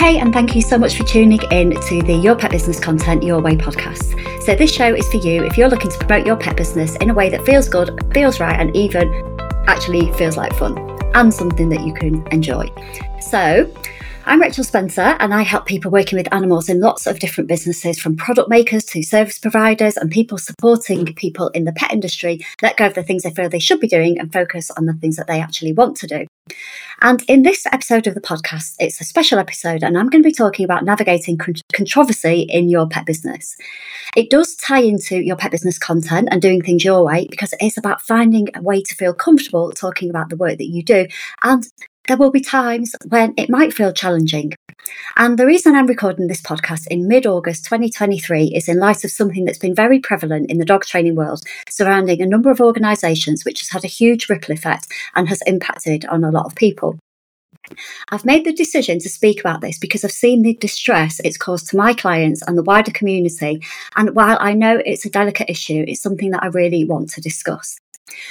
Hey, and thank you so much for tuning in to the Your Pet Business Content Your Way podcast. So, this show is for you if you're looking to promote your pet business in a way that feels good, feels right, and even actually feels like fun and something that you can enjoy. So, I'm Rachel Spencer, and I help people working with animals in lots of different businesses, from product makers to service providers and people supporting people in the pet industry let go of the things they feel they should be doing and focus on the things that they actually want to do. And in this episode of the podcast, it's a special episode, and I'm going to be talking about navigating controversy in your pet business. It does tie into your pet business content and doing things your way because it is about finding a way to feel comfortable talking about the work that you do and there will be times when it might feel challenging. And the reason I'm recording this podcast in mid August 2023 is in light of something that's been very prevalent in the dog training world surrounding a number of organisations, which has had a huge ripple effect and has impacted on a lot of people. I've made the decision to speak about this because I've seen the distress it's caused to my clients and the wider community. And while I know it's a delicate issue, it's something that I really want to discuss.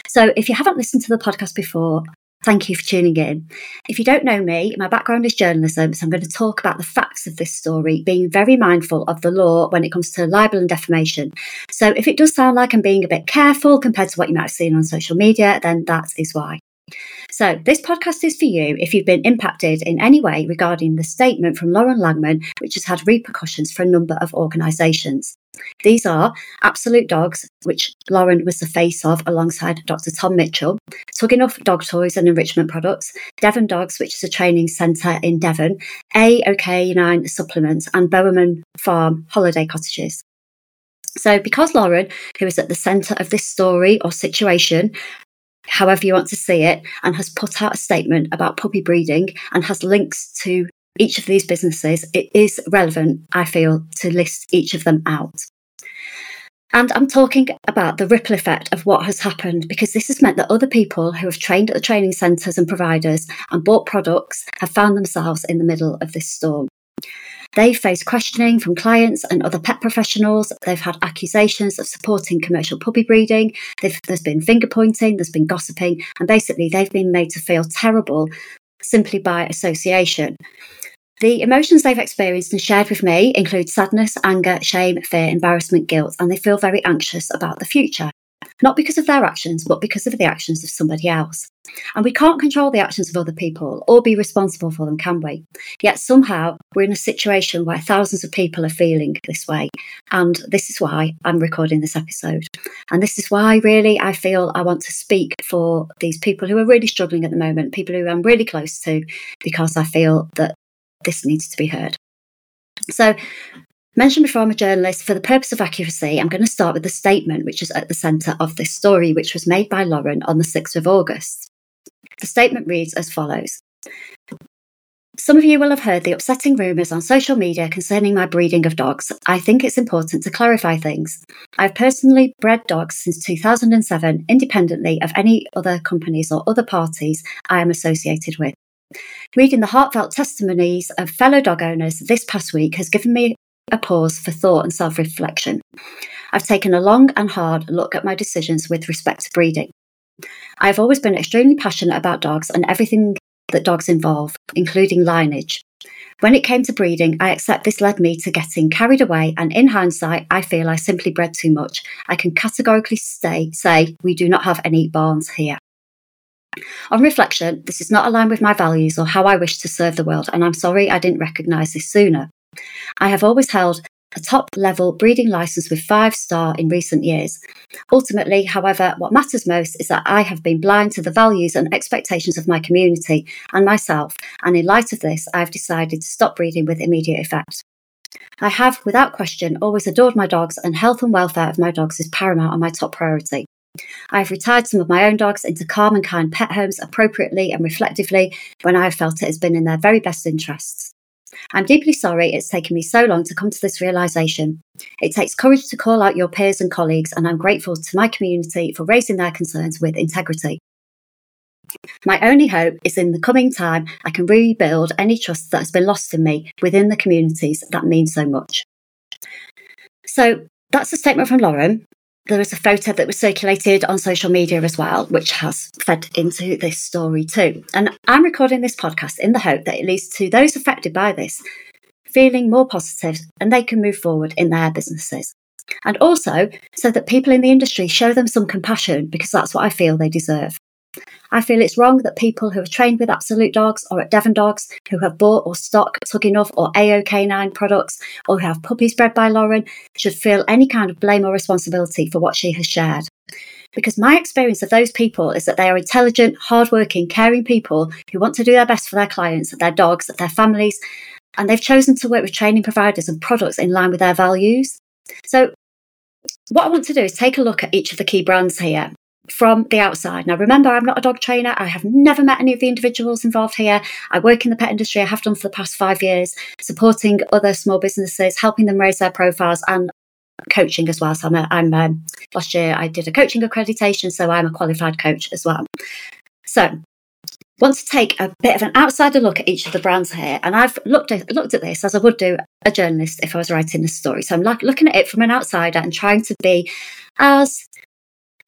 So, if you haven't listened to the podcast before, Thank you for tuning in. If you don't know me, my background is journalism, so I'm going to talk about the facts of this story, being very mindful of the law when it comes to libel and defamation. So if it does sound like I'm being a bit careful compared to what you might have seen on social media, then that is why. So, this podcast is for you if you've been impacted in any way regarding the statement from Lauren Langman, which has had repercussions for a number of organisations. These are Absolute Dogs, which Lauren was the face of alongside Dr. Tom Mitchell, Tug-e-Nuff Dog Toys and Enrichment Products, Devon Dogs, which is a training centre in Devon, A-OK9 Supplements, and Bowerman Farm Holiday Cottages. So, because Lauren, who is at the centre of this story or situation, however you want to see it, and has put out a statement about puppy breeding and has links to each of these businesses, it is relevant, I feel, to list each of them out. And I'm talking about the ripple effect of what has happened because this has meant that other people who have trained at the training centres and providers and bought products have found themselves in the middle of this storm. They've faced questioning from clients and other pet professionals. They've had accusations of supporting commercial puppy breeding. They've, there's been finger pointing, there's been gossiping, and basically they've been made to feel terrible simply by association. The emotions they've experienced and shared with me include sadness, anger, shame, fear, embarrassment, guilt, and they feel very anxious about the future. Not because of their actions, but because of the actions of somebody else. And we can't control the actions of other people or be responsible for them, can we? Yet somehow we're in a situation where thousands of people are feeling this way. And this is why I'm recording this episode. And this is why, really, I feel I want to speak for these people who are really struggling at the moment, people who I'm really close to, because I feel that this needs to be heard. So, mentioned before, I'm a journalist. For the purpose of accuracy, I'm going to start with the statement which is at the centre of this story, which was made by Lauren on the 6th of August. The statement reads as follows Some of you will have heard the upsetting rumours on social media concerning my breeding of dogs. I think it's important to clarify things. I've personally bred dogs since 2007, independently of any other companies or other parties I am associated with. Reading the heartfelt testimonies of fellow dog owners this past week has given me a pause for thought and self reflection. I've taken a long and hard look at my decisions with respect to breeding. I have always been extremely passionate about dogs and everything that dogs involve, including lineage. When it came to breeding, I accept this led me to getting carried away, and in hindsight, I feel I simply bred too much. I can categorically say, say we do not have any barns here. On reflection, this is not aligned with my values or how I wish to serve the world, and I'm sorry I didn't recognise this sooner. I have always held a top level breeding license with five star in recent years. Ultimately, however, what matters most is that I have been blind to the values and expectations of my community and myself, and in light of this, I have decided to stop breeding with immediate effect. I have, without question, always adored my dogs, and health and welfare of my dogs is paramount and my top priority. I've retired some of my own dogs into calm and kind pet homes appropriately and reflectively when I have felt it has been in their very best interests. I'm deeply sorry it's taken me so long to come to this realization. It takes courage to call out your peers and colleagues, and I'm grateful to my community for raising their concerns with integrity. My only hope is in the coming time I can rebuild any trust that has been lost in me within the communities that mean so much. So that's a statement from Lauren. There was a photo that was circulated on social media as well, which has fed into this story too. And I'm recording this podcast in the hope that it leads to those affected by this feeling more positive and they can move forward in their businesses. And also so that people in the industry show them some compassion because that's what I feel they deserve. I feel it's wrong that people who have trained with Absolute Dogs or at Devon Dogs, who have bought or stock Tug-e-Nuff or AOK9 products, or who have puppies bred by Lauren, should feel any kind of blame or responsibility for what she has shared. Because my experience of those people is that they are intelligent, hardworking, caring people who want to do their best for their clients, their dogs, their families, and they've chosen to work with training providers and products in line with their values. So, what I want to do is take a look at each of the key brands here from the outside. Now, remember, I'm not a dog trainer. I have never met any of the individuals involved here. I work in the pet industry. I have done for the past five years, supporting other small businesses, helping them raise their profiles and coaching as well. So I'm, a, I'm um, last year I did a coaching accreditation, so I'm a qualified coach as well. So want to take a bit of an outsider look at each of the brands here, and I've looked at looked at this as I would do a journalist if I was writing a story. So I'm like looking at it from an outsider and trying to be as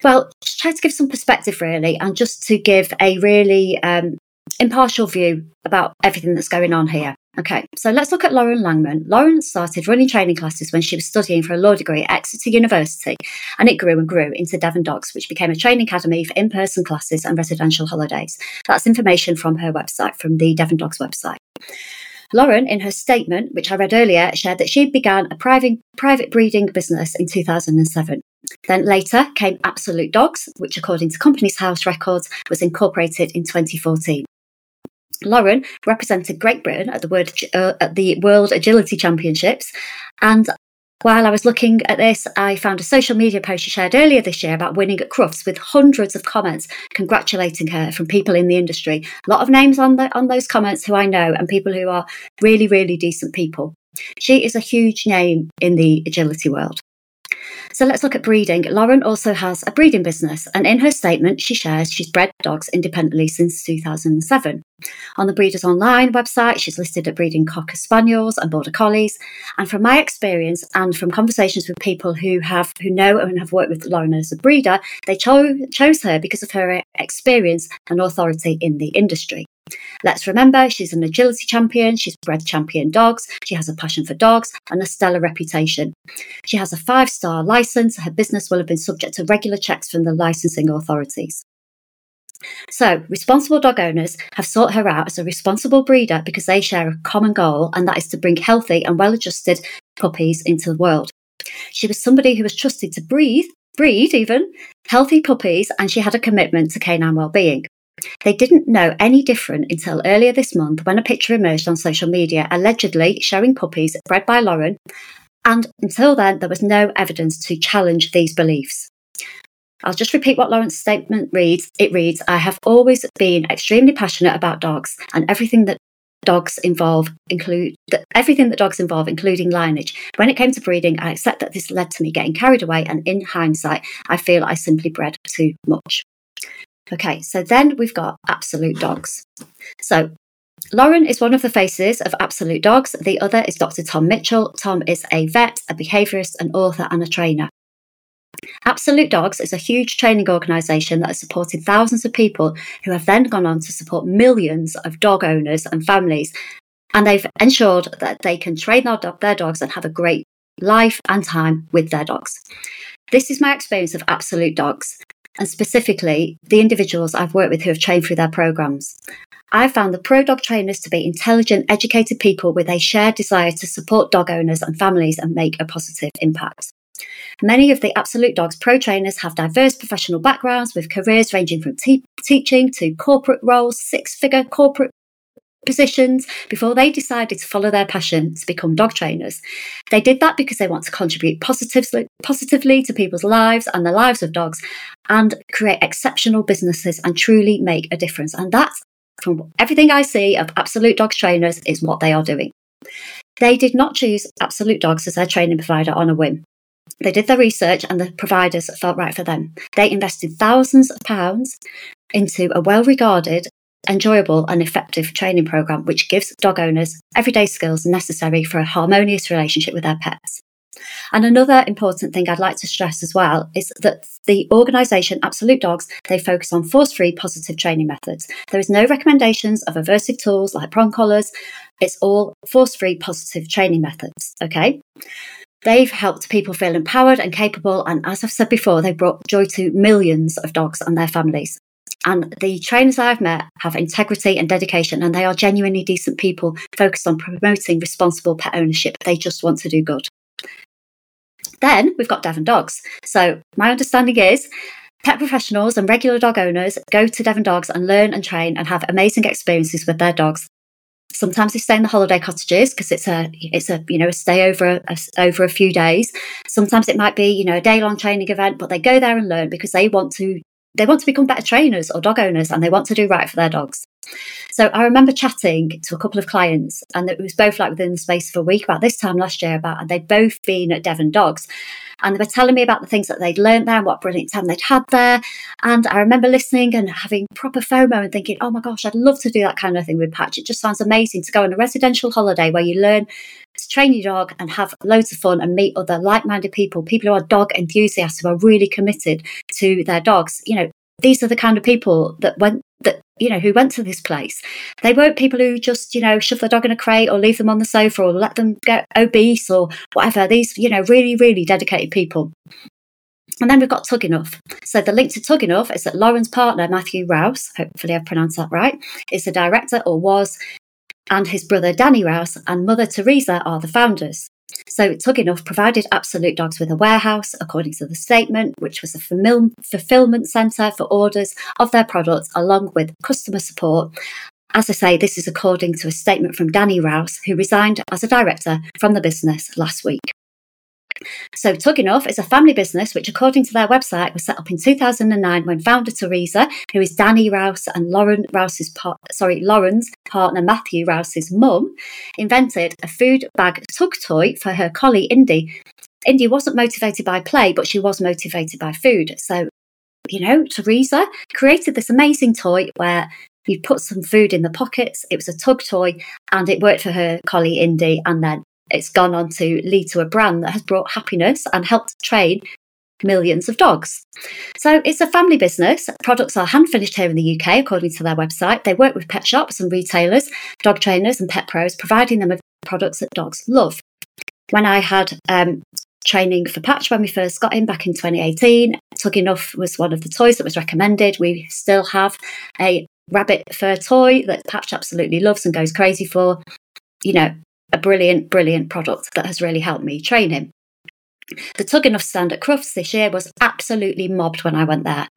well, just try to give some perspective really, and just to give a really um, impartial view about everything that's going on here. Okay, so let's look at Lauren Langman. Lauren started running training classes when she was studying for a law degree at Exeter University, and it grew and grew into Devon Dogs, which became a training academy for in person classes and residential holidays. That's information from her website, from the Devon Dogs website. Lauren, in her statement, which I read earlier, shared that she began a private, private breeding business in 2007. Then later came Absolute Dogs, which, according to Companies House records, was incorporated in 2014. Lauren represented Great Britain at the, World, uh, at the World Agility Championships, and while I was looking at this, I found a social media post she shared earlier this year about winning at Crufts with hundreds of comments congratulating her from people in the industry. A lot of names on the, on those comments who I know and people who are really, really decent people. She is a huge name in the agility world. So let's look at breeding. Lauren also has a breeding business, and in her statement, she shares she's bred dogs independently since 2007. On the Breeders Online website, she's listed at breeding Cocker Spaniels and Border Collies. And from my experience and from conversations with people who have who know and have worked with Lauren as a breeder, they cho- chose her because of her experience and authority in the industry. Let's remember she's an agility champion, she's bred champion dogs, she has a passion for dogs and a stellar reputation. She has a five star license, her business will have been subject to regular checks from the licensing authorities. So, responsible dog owners have sought her out as a responsible breeder because they share a common goal, and that is to bring healthy and well adjusted puppies into the world. She was somebody who was trusted to breathe, breed even, healthy puppies, and she had a commitment to canine well-being. They didn't know any different until earlier this month when a picture emerged on social media allegedly showing puppies bred by Lauren, and until then, there was no evidence to challenge these beliefs. I'll just repeat what Lauren's statement reads. It reads I have always been extremely passionate about dogs and everything that dogs involve include everything that dogs involve including lineage when it came to breeding i accept that this led to me getting carried away and in hindsight i feel i simply bred too much Okay, so then we've got Absolute Dogs. So Lauren is one of the faces of Absolute Dogs. The other is Dr. Tom Mitchell. Tom is a vet, a behaviourist, an author, and a trainer. Absolute Dogs is a huge training organisation that has supported thousands of people who have then gone on to support millions of dog owners and families. And they've ensured that they can train their, their dogs and have a great life and time with their dogs. This is my experience of Absolute Dogs and specifically the individuals I've worked with who have trained through their programs. I found the pro dog trainers to be intelligent, educated people with a shared desire to support dog owners and families and make a positive impact. Many of the Absolute Dogs pro trainers have diverse professional backgrounds with careers ranging from te- teaching to corporate roles, six figure corporate positions before they decided to follow their passion to become dog trainers. They did that because they want to contribute positively, positively to people's lives and the lives of dogs and create exceptional businesses and truly make a difference. And that's from everything I see of Absolute Dogs trainers is what they are doing. They did not choose Absolute Dogs as their training provider on a whim. They did their research and the providers felt right for them. They invested thousands of pounds into a well regarded enjoyable and effective training program which gives dog owners everyday skills necessary for a harmonious relationship with their pets. And another important thing I'd like to stress as well is that the organisation Absolute Dogs, they focus on force-free positive training methods. There is no recommendations of aversive tools like prong collars. It's all force-free positive training methods. Okay. They've helped people feel empowered and capable. And as I've said before, they brought joy to millions of dogs and their families. And the trainers I've met have integrity and dedication, and they are genuinely decent people focused on promoting responsible pet ownership. They just want to do good. Then we've got Devon Dogs. So, my understanding is pet professionals and regular dog owners go to Devon Dogs and learn and train and have amazing experiences with their dogs. Sometimes they stay in the holiday cottages because it's a it's a you know a stay over a, over a few days. Sometimes it might be you know a day long training event, but they go there and learn because they want to they want to become better trainers or dog owners and they want to do right for their dogs. So I remember chatting to a couple of clients, and it was both like within the space of a week about this time last year about, and they'd both been at Devon Dogs. And they were telling me about the things that they'd learned there and what brilliant time they'd had there. And I remember listening and having proper FOMO and thinking, oh my gosh, I'd love to do that kind of thing with Patch. It just sounds amazing to go on a residential holiday where you learn to train your dog and have loads of fun and meet other like minded people, people who are dog enthusiasts who are really committed to their dogs. You know, these are the kind of people that went that you know who went to this place they weren't people who just you know shove their dog in a crate or leave them on the sofa or let them get obese or whatever these you know really really dedicated people and then we've got Tug-e-Nuff. So the link to Tug-e-Nuff is that Lauren's partner, Matthew Rouse, hopefully I've pronounced that right, is the director or was, and his brother Danny Rouse and mother Teresa are the founders. So Tug-e-Nuff provided Absolute Dogs with a warehouse, according to the statement, which was a fulfillment centre for orders of their products, along with customer support. As I say, this is according to a statement from Danny Rouse, who resigned as a director from the business last week. So Tug-e-Nuff is a family business which, according to their website, was set up in 2009 when founder Teresa, who is Danny Rouse and Lauren Rouse's par- sorry Lauren's partner Matthew Rouse's mum, invented a food bag tug toy for her collie Indy. Indy wasn't motivated by play, but she was motivated by food. So, you know, Teresa created this amazing toy where you put some food in the pockets. It was a tug toy and it worked for her collie Indy. And then it's gone on to lead to a brand that has brought happiness and helped train millions of dogs. So it's a family business. Products are hand finished here in the UK, according to their website. They work with pet shops and retailers, dog trainers, and pet pros, providing them with products that dogs love. When I had um, training for Patch when we first got him back in 2018, Tug-e-Nuff was one of the toys that was recommended. We still have a rabbit fur toy that Patch absolutely loves and goes crazy for. You know, a brilliant, brilliant product that has really helped me train him. The Tug-e-Nuff stand at Crufts this year was absolutely mobbed when I went there.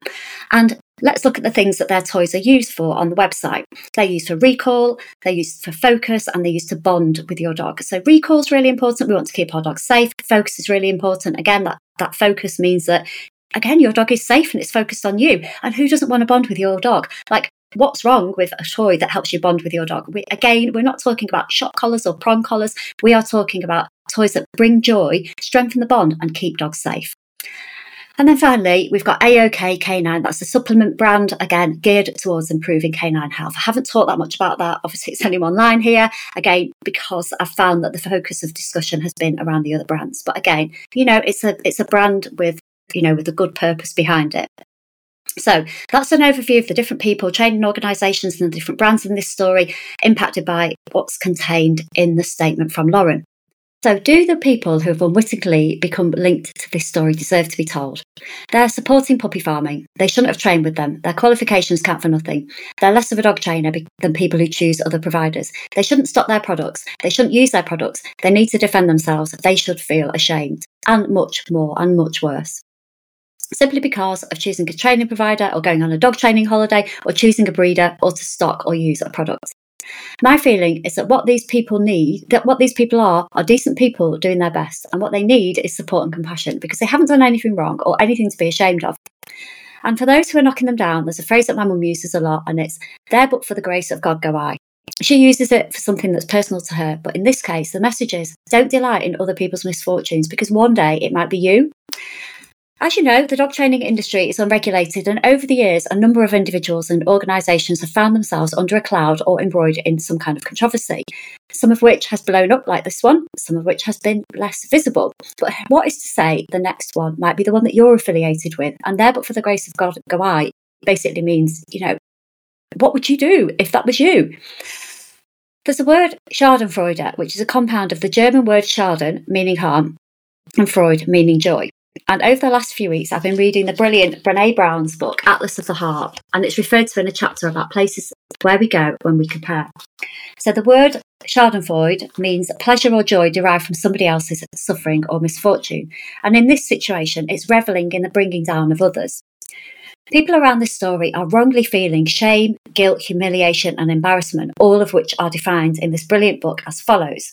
And let's look at the things that their toys are used for on the website. They're used for recall, they're used for focus, and they're used to bond with your dog. So recall is really important. We want to keep our dogs safe. Focus is really important. Again, that, that focus means that again, your dog is safe and it's focused on you. And who doesn't want to bond with your dog? Like what's wrong with a toy that helps you bond with your dog? We, again, we're not talking about shock collars or prong collars. We are talking about toys that bring joy, strengthen the bond, and keep dogs safe. And then finally, we've got AOK Canine. That's a supplement brand, again, geared towards improving canine health. I haven't talked that much about that. Obviously, it's only online here, again, because I've found that the focus of discussion has been around the other brands. But again, you know, it's a it's a brand with, you know, with a good purpose behind it. So that's an overview of the different people, training organisations, and the different brands in this story impacted by what's contained in the statement from Lauren. So, do the people who have unwittingly become linked to this story deserve to be told? They're supporting puppy farming. They shouldn't have trained with them. Their qualifications count for nothing. They're less of a dog trainer than people who choose other providers. They shouldn't stock their products. They shouldn't use their products. They need to defend themselves. They should feel ashamed. And much more, and much worse simply because of choosing a training provider or going on a dog training holiday or choosing a breeder or to stock or use a product. My feeling is that what these people need, that what these people are, are decent people doing their best. And what they need is support and compassion because they haven't done anything wrong or anything to be ashamed of. And for those who are knocking them down, there's a phrase that my mum uses a lot, and it's there but for the grace of God go I. She uses it for something that's personal to her, but in this case, the message is don't delight in other people's misfortunes because one day it might be you As you know, the dog training industry is unregulated, and over the years, a number of individuals and organisations have found themselves under a cloud or embroidered in some kind of controversy, some of which has blown up like this one, some of which has been less visible. But what is to say the next one might be the one that you're affiliated with, and there, but for the grace of God, go I, basically means, you know, what would you do if that was you? There's a word Schadenfreude, which is a compound of the German word Schaden, meaning harm, and Freude, meaning joy. And over the last few weeks, I've been reading the brilliant Brene Brown's book, Atlas of the Heart, and it's referred to in a chapter about places where we go when we compare. So the word Schadenfreude means pleasure or joy derived from somebody else's suffering or misfortune. And in this situation, it's reveling in the bringing down of others. People around this story are wrongly feeling shame, guilt, humiliation, and embarrassment, all of which are defined in this brilliant book as follows.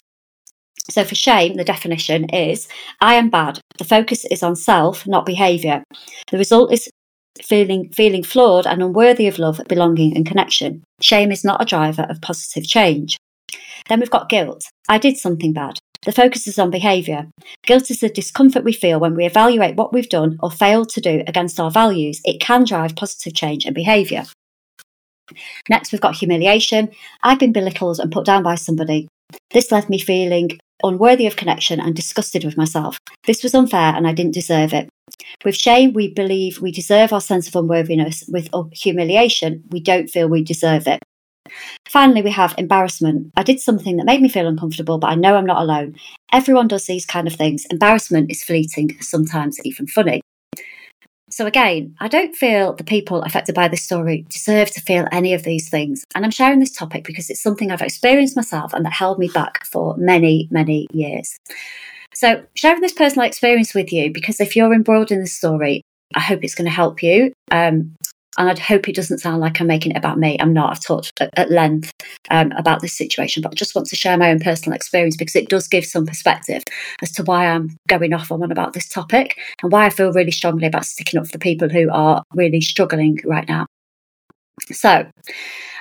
So, for shame, the definition is I am bad. The focus is on self, not behaviour. The result is feeling feeling flawed and unworthy of love, belonging, and connection. Shame is not a driver of positive change. Then we've got guilt. I did something bad. The focus is on behaviour. Guilt is the discomfort we feel when we evaluate what we've done or failed to do against our values. It can drive positive change and behaviour. Next, we've got humiliation. I've been belittled and put down by somebody. This left me feeling unworthy of connection and disgusted with myself. This was unfair and I didn't deserve it. With shame, we believe we deserve our sense of unworthiness. With humiliation, we don't feel we deserve it. Finally, we have embarrassment. I did something that made me feel uncomfortable, but I know I'm not alone. Everyone does these kind of things. Embarrassment is fleeting, sometimes even funny. So, again, I don't feel the people affected by this story deserve to feel any of these things. And I'm sharing this topic because it's something I've experienced myself and that held me back for many, many years. So, sharing this personal experience with you because if you're embroiled in this story, I hope it's going to help you. Um, and I'd hope it doesn't sound like I'm making it about me. I'm not. I've talked at, at length um, about this situation, but I just want to share my own personal experience because it does give some perspective as to why I'm going off on about this topic and why I feel really strongly about sticking up for people who are really struggling right now. So,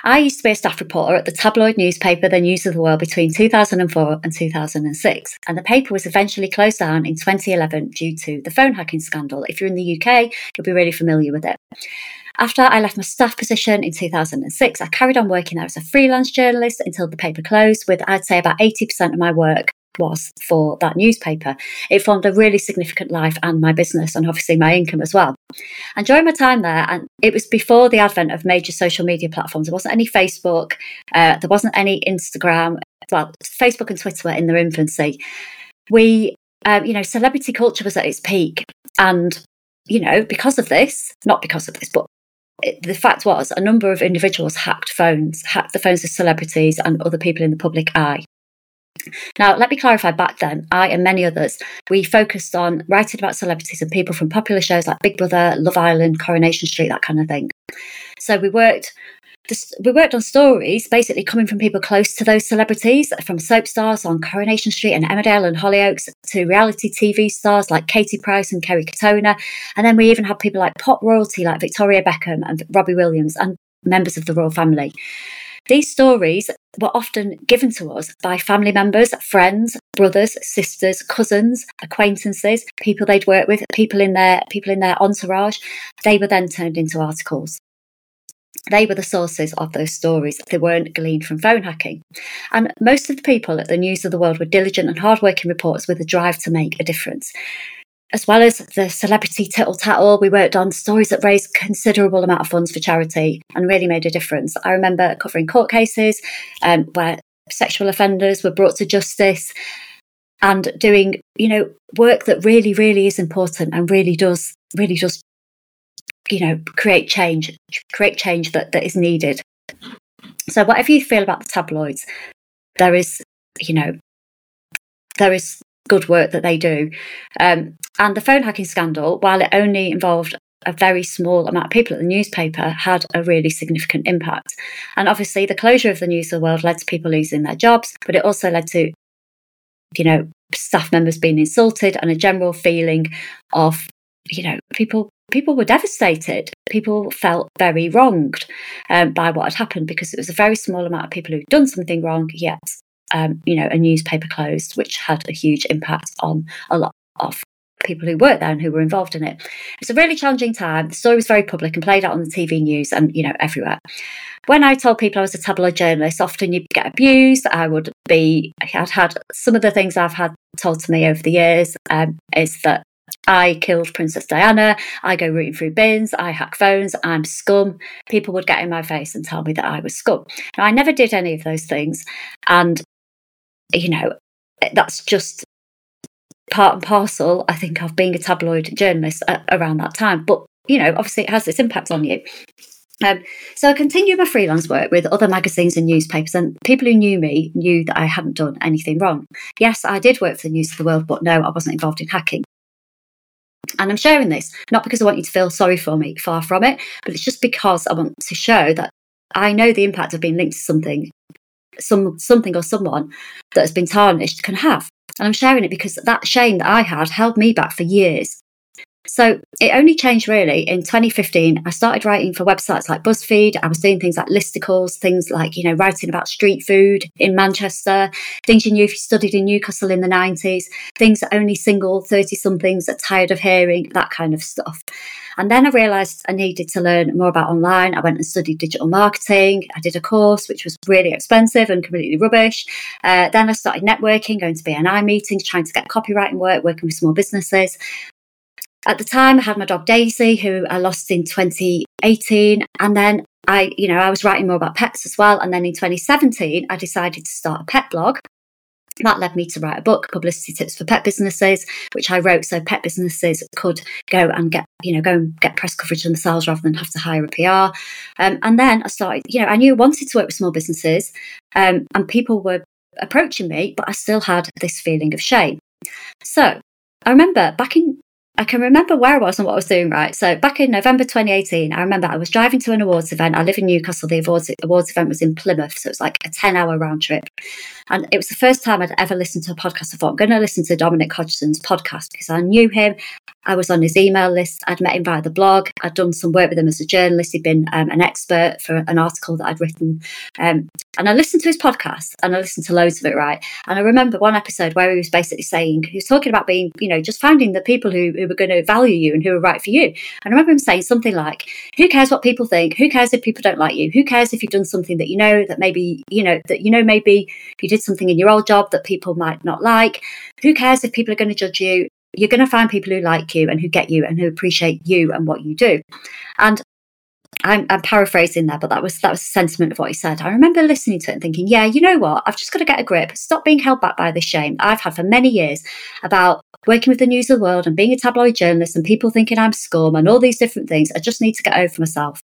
I used to be a staff reporter at the tabloid newspaper The News of the World between 2004 and 2006, and the paper was eventually closed down in 2011 due to the phone hacking scandal. If you're in the UK, you'll be really familiar with it. After I left my staff position in 2006, I carried on working there as a freelance journalist until the paper closed, with I'd say about 80% of my work was for that newspaper. It formed a really significant life and my business and obviously my income as well. And during my time there, and it was before the advent of major social media platforms, there wasn't any Facebook, uh, there wasn't any Instagram. Well, Facebook and Twitter were in their infancy. We, um, you know, celebrity culture was at its peak. And, you know, because of this, not because of this, but the fact was a number of individuals hacked phones, hacked the phones of celebrities and other people in the public eye. Now, let me clarify back then, I and many others, we focused on writing about celebrities and people from popular shows like Big Brother, Love Island, Coronation Street, that kind of thing. So we worked we worked on stories basically coming from people close to those celebrities, from soap stars on Coronation Street and Emmerdale and Hollyoaks to reality TV stars like Katie Price and Kerry Katona. And then we even had people like pop royalty like Victoria Beckham and Robbie Williams and members of the royal family. These stories were often given to us by family members, friends, brothers, sisters, cousins, acquaintances, people they'd worked with, people in their people in their entourage. They were then turned into articles. They were the sources of those stories. They weren't gleaned from phone hacking. And most of the people at the News of the World were diligent and hardworking reporters with a drive to make a difference. As well as the celebrity tittle tattle, we worked on stories that raised considerable amount of funds for charity and really made a difference. I remember covering court cases um, where sexual offenders were brought to justice and doing, you know, work that really, really is important and really does, really does you know, create change, create change that, that is needed. So whatever you feel about the tabloids, there is, you know, there is good work that they do. Um, and the phone hacking scandal, while it only involved a very small amount of people at the newspaper, had a really significant impact. And obviously, the closure of the News of the World led to people losing their jobs, but it also led to, you know, staff members being insulted and a general feeling of, you know, people people were devastated. People felt very wronged um, by what had happened because it was a very small amount of people who'd done something wrong, yet, um, you know, a newspaper closed, which had a huge impact on a lot of people who worked there and who were involved in it. It's a really challenging time. The story was very public and played out on the TV news and, you know, everywhere. When I told people I was a tabloid journalist, often you'd get abused. I would be, I'd had some of the things I've had told to me over the years um, is that I killed Princess Diana. I go rooting through bins. I hack phones. I'm scum. People would get in my face and tell me that I was scum. Now, I never did any of those things. And, you know, that's just part and parcel, I think, of being a tabloid journalist around that time. But, you know, obviously it has its impact on you. Um, so I continued my freelance work with other magazines and newspapers, and people who knew me knew that I hadn't done anything wrong. Yes, I did work for the News of the World, but no, I wasn't involved in hacking. And I'm sharing this not because I want you to feel sorry for me, far from it, but it's just because I want to show that I know the impact of being linked to something, some something or someone that has been tarnished can have. And I'm sharing it because that shame that I had held me back for years. So it only changed really in 2015. I started writing for websites like BuzzFeed. I was doing things like listicles, things like, you know, writing about street food in Manchester, things you knew if you studied in Newcastle in the 90s, things that only single 30 somethings are tired of hearing, that kind of stuff. And then I realised I needed to learn more about online. I went and studied digital marketing. I did a course which was really expensive and completely rubbish. Uh, then I started networking, going to BNI meetings, trying to get copywriting work, working with small businesses. At the time, I had my dog Daisy, who I lost in 2018. And then I, you know, I was writing more about pets as well. And then in 2017, I decided to start a pet blog. That led me to write a book, Publicity Tips for Pet Businesses, which I wrote so pet businesses could go and get, you know, go and get press coverage themselves rather than have to hire a PR. Um, and then I started, you know, I knew I wanted to work with small businesses um, and people were approaching me, but I still had this feeling of shame. So I remember back in I can remember where I was and what I was doing right. So back in November 2018, I remember I was driving to an awards event. I live in Newcastle. The awards awards event was in Plymouth, so it was like a 10 hour round trip. And it was the first time I'd ever listened to a podcast. I thought I'm going to listen to Dominic Hodgson's podcast because I knew him. I was on his email list. I'd met him via the blog. I'd done some work with him as a journalist. He'd been um, an expert for an article that I'd written. Um, and I listened to his podcast and I listened to loads of it, right? And I remember one episode where he was basically saying, he was talking about being, you know, just finding the people who, who were going to value you and who were right for you. And I remember him saying something like, who cares what people think? Who cares if people don't like you? Who cares if you've done something that you know that maybe, you know, that you know maybe you did something in your old job that people might not like? Who cares if people are going to judge you? you're going to find people who like you and who get you and who appreciate you and what you do. And I'm, I'm, paraphrasing there, but that was that was the sentiment of what he said. I remember listening to it and thinking, yeah, you know what? I've just got to get a grip. Stop being held back by this shame I've had for many years about working with the news of the world and being a tabloid journalist and people thinking I'm scum and all these different things. I just need to get over myself.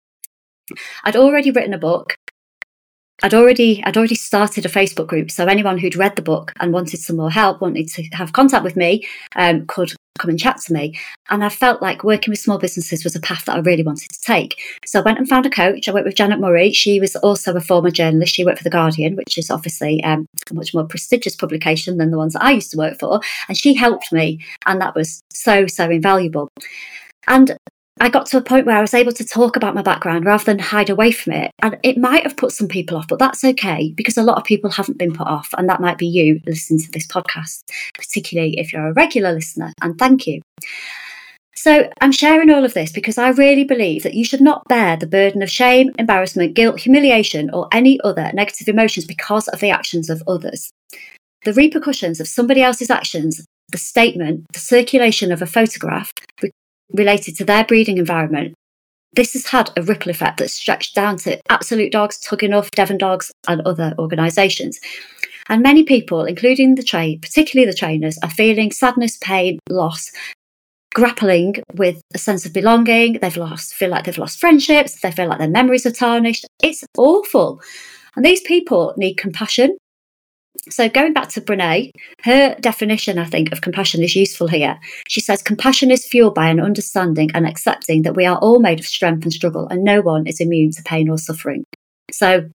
I'd already written a book I'd already I'd already started a Facebook group, so anyone who'd read the book and wanted some more help, wanted to have contact with me, um, could come and chat to me. And I felt like working with small businesses was a path that I really wanted to take. So I went and found a coach. I worked with Janet Murray. She was also a former journalist. She worked for the Guardian, which is obviously um, a much more prestigious publication than the ones that I used to work for. And she helped me, and that was so so invaluable. And I got to a point where I was able to talk about my background rather than hide away from it. And it might have put some people off, but that's okay because a lot of people haven't been put off. And that might be you listening to this podcast, particularly if you're a regular listener. And thank you. So, I'm sharing all of this because I really believe that you should not bear the burden of shame, embarrassment, guilt, humiliation, or any other negative emotions because of the actions of others. The repercussions of somebody else's actions, the statement, the circulation of a photograph, related to their breeding environment, this has had a ripple effect that's stretched down to Absolute Dogs, Tug-e-Nuff, Devon Dogs, and other organisations. And many people, including the trade, particularly the trainers, are feeling sadness, pain, loss, grappling with a sense of belonging. They've lost, feel like they've lost friendships. They feel like their memories are tarnished. It's awful. And these people need compassion. So, going back to Brene, her definition, I think, of compassion is useful here. She says, Compassion is fueled by an understanding and accepting that we are all made of strength and struggle, and no one is immune to pain or suffering. So,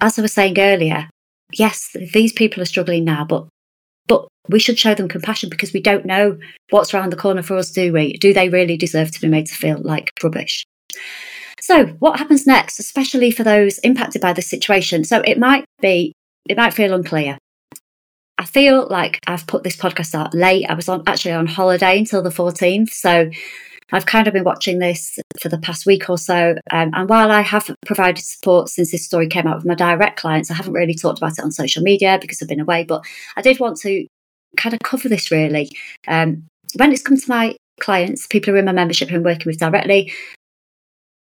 as I was saying earlier, yes, these people are struggling now, but but we should show them compassion because we don't know what's around the corner for us, do we? Do they really deserve to be made to feel like rubbish? So, what happens next, especially for those impacted by this situation? So, it might be it might feel unclear. I feel like I've put this podcast out late. I was on actually on holiday until the 14th. So I've kind of been watching this for the past week or so. Um, and while I have provided support since this story came out with my direct clients, I haven't really talked about it on social media because I've been away. But I did want to kind of cover this really. Um, when it's come to my clients, people who are in my membership who I'm working with directly,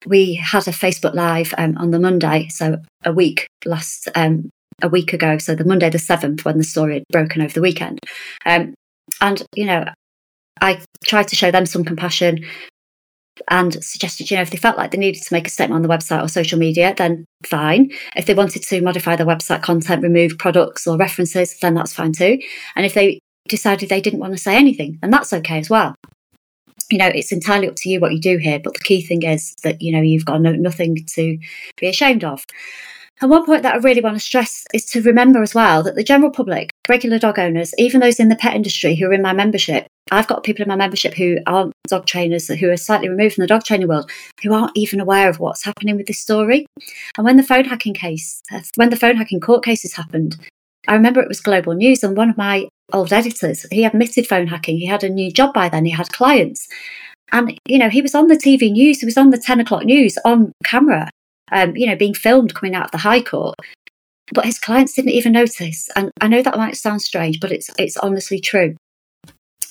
we had a Facebook Live um, on the Monday, so a week last um, a week ago, so the Monday the seventh, when the story had broken over the weekend. Um, and you know, I tried to show them some compassion and suggested, you know, if they felt like they needed to make a statement on the website or social media, then fine. If they wanted to modify their website content, remove products or references, then that's fine too. And if they decided they didn't want to say anything, then that's okay as well. You know, it's entirely up to you what you do here, but the key thing is that, you know, you've got no, nothing to be ashamed of. And one point that I really want to stress is to remember as well that the general public, regular dog owners, even those in the pet industry who are in my membership, I've got people in my membership who aren't dog trainers, who are slightly removed from the dog training world, who aren't even aware of what's happening with this story. And when the phone hacking case, uh, when the phone hacking court cases happened, I remember it was global news, and one of my old editors, he admitted phone hacking. He had a new job by then, he had clients. And, you know, he was on the TV news, he was on the 10 o'clock news on camera um, you know, being filmed coming out of the High Court. But his clients didn't even notice. And I know that might sound strange, but it's it's honestly true.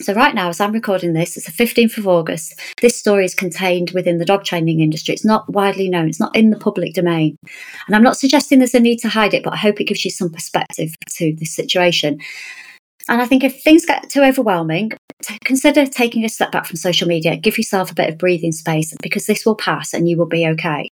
So right now, as I'm recording this, it's the 15th of August. This story is contained within the dog training industry. It's not widely known. It's not in the public domain. And I'm not suggesting there's a need to hide it, but I hope it gives you some perspective to this situation. And I think if things get too overwhelming, consider taking a step back from social media. Give yourself a bit of breathing space because this will pass and you will be okay.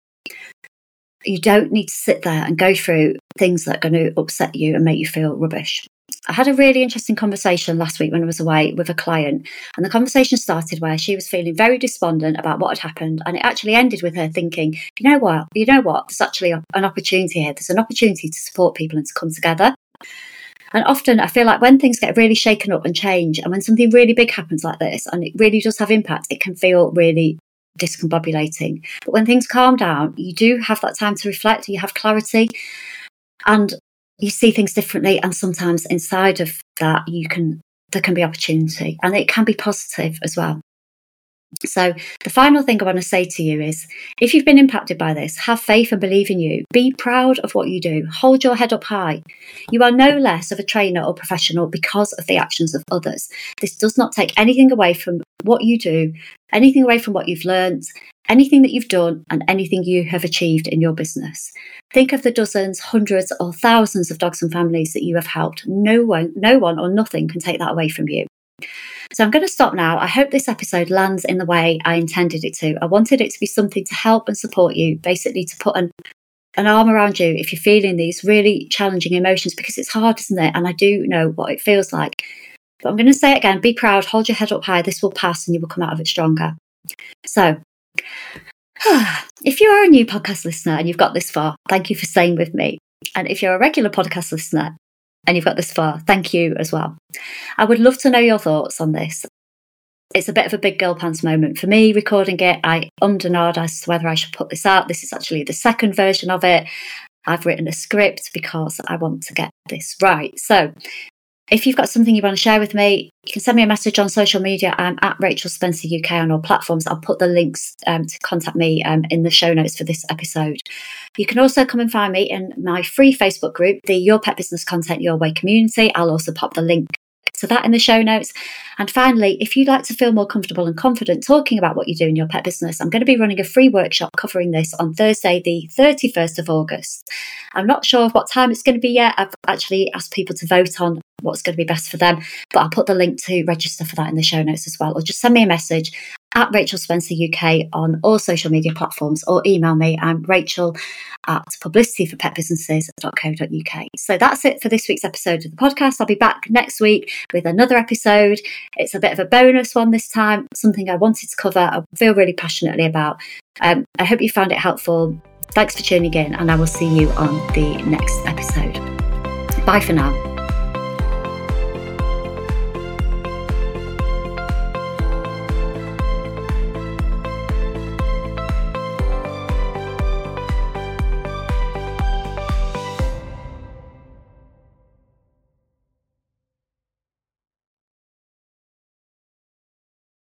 You don't need to sit there and go through things that are going to upset you and make you feel rubbish. I had a really interesting conversation last week when I was away with a client, and the conversation started where she was feeling very despondent about what had happened, and it actually ended with her thinking, "You know what? You know what? There's actually an opportunity here. There's an opportunity to support people and to come together." And often I feel like when things get really shaken up and change, and when something really big happens like this, and it really does have impact, it can feel really discombobulating. But when things calm down, you do have that time to reflect, you have clarity, and you see things differently. And sometimes inside of that, you can there can be opportunity, and it can be positive as well. So, the final thing I want to say to you is if you've been impacted by this, have faith and believe in you. Be proud of what you do. Hold your head up high. You are no less of a trainer or professional because of the actions of others. This does not take anything away from what you do, anything away from what you've learned, anything that you've done, and anything you have achieved in your business. Think of the dozens, hundreds, or thousands of dogs and families that you have helped. No one, no one or nothing can take that away from you. So I'm going to stop now. I hope this episode lands in the way I intended it to. I wanted it to be something to help and support you, basically to put an an arm around you if you're feeling these really challenging emotions because it's hard, isn't it? And I do know what it feels like. But I'm going to say it again be proud, hold your head up high. This will pass and you will come out of it stronger. So, if you are a new podcast listener and you've got this far, thank you for staying with me. And if you're a regular podcast listener and you've got this far, thank you as well. I would love to know your thoughts on this. It's a bit of a big girl pants moment for me recording it. I ummed and as to whether I should put this out. This is actually the second version of it. I've written a script because I want to get this right. So if you've got something you want to share with me, you can send me a message on social media. I'm at Rachel Spencer UK on all platforms. I'll put the links um, to contact me um, in the show notes for this episode. You can also come and find me in my free Facebook group, the Your Pet Business Content Your Way community. I'll also pop the link to that in the show notes. And finally, if you'd like to feel more comfortable and confident talking about what you do in your pet business, I'm going to be running a free workshop covering this on Thursday, the 31st of August. I'm not sure of what time it's going to be yet. I've actually asked people to vote on what's going to be best for them, but I'll put the link to register for that in the show notes as well. Or just send me a message at Rachel Spencer UK on all social media platforms or email me. I'm Rachel at publicityforpetbusinesses.co.uk. So that's it for this week's episode of the podcast. I'll be back next week with another episode. It's a bit of a bonus one this time, something I wanted to cover, I feel really passionately about. Um, I hope you found it helpful. Thanks for tuning in, and I will see you on the next episode. Bye for now.